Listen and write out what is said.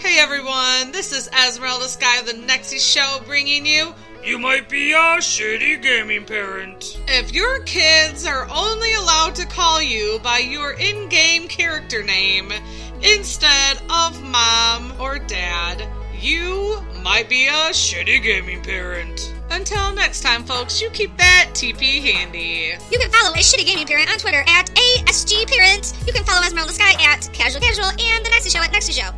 Hey everyone, this is Esmeralda Sky of the Nexy Show bringing you You might be a shitty gaming parent. If your kids are only allowed to call you by your in game character name instead of mom or dad, you might be a Shitty gaming parent. Until next time, folks, you keep that TP handy. You can follow a shitty gaming parent on Twitter at ASG Parent. You can follow Esmeralda Sky at Casual Casual and the Nexy Show at Nexy Show.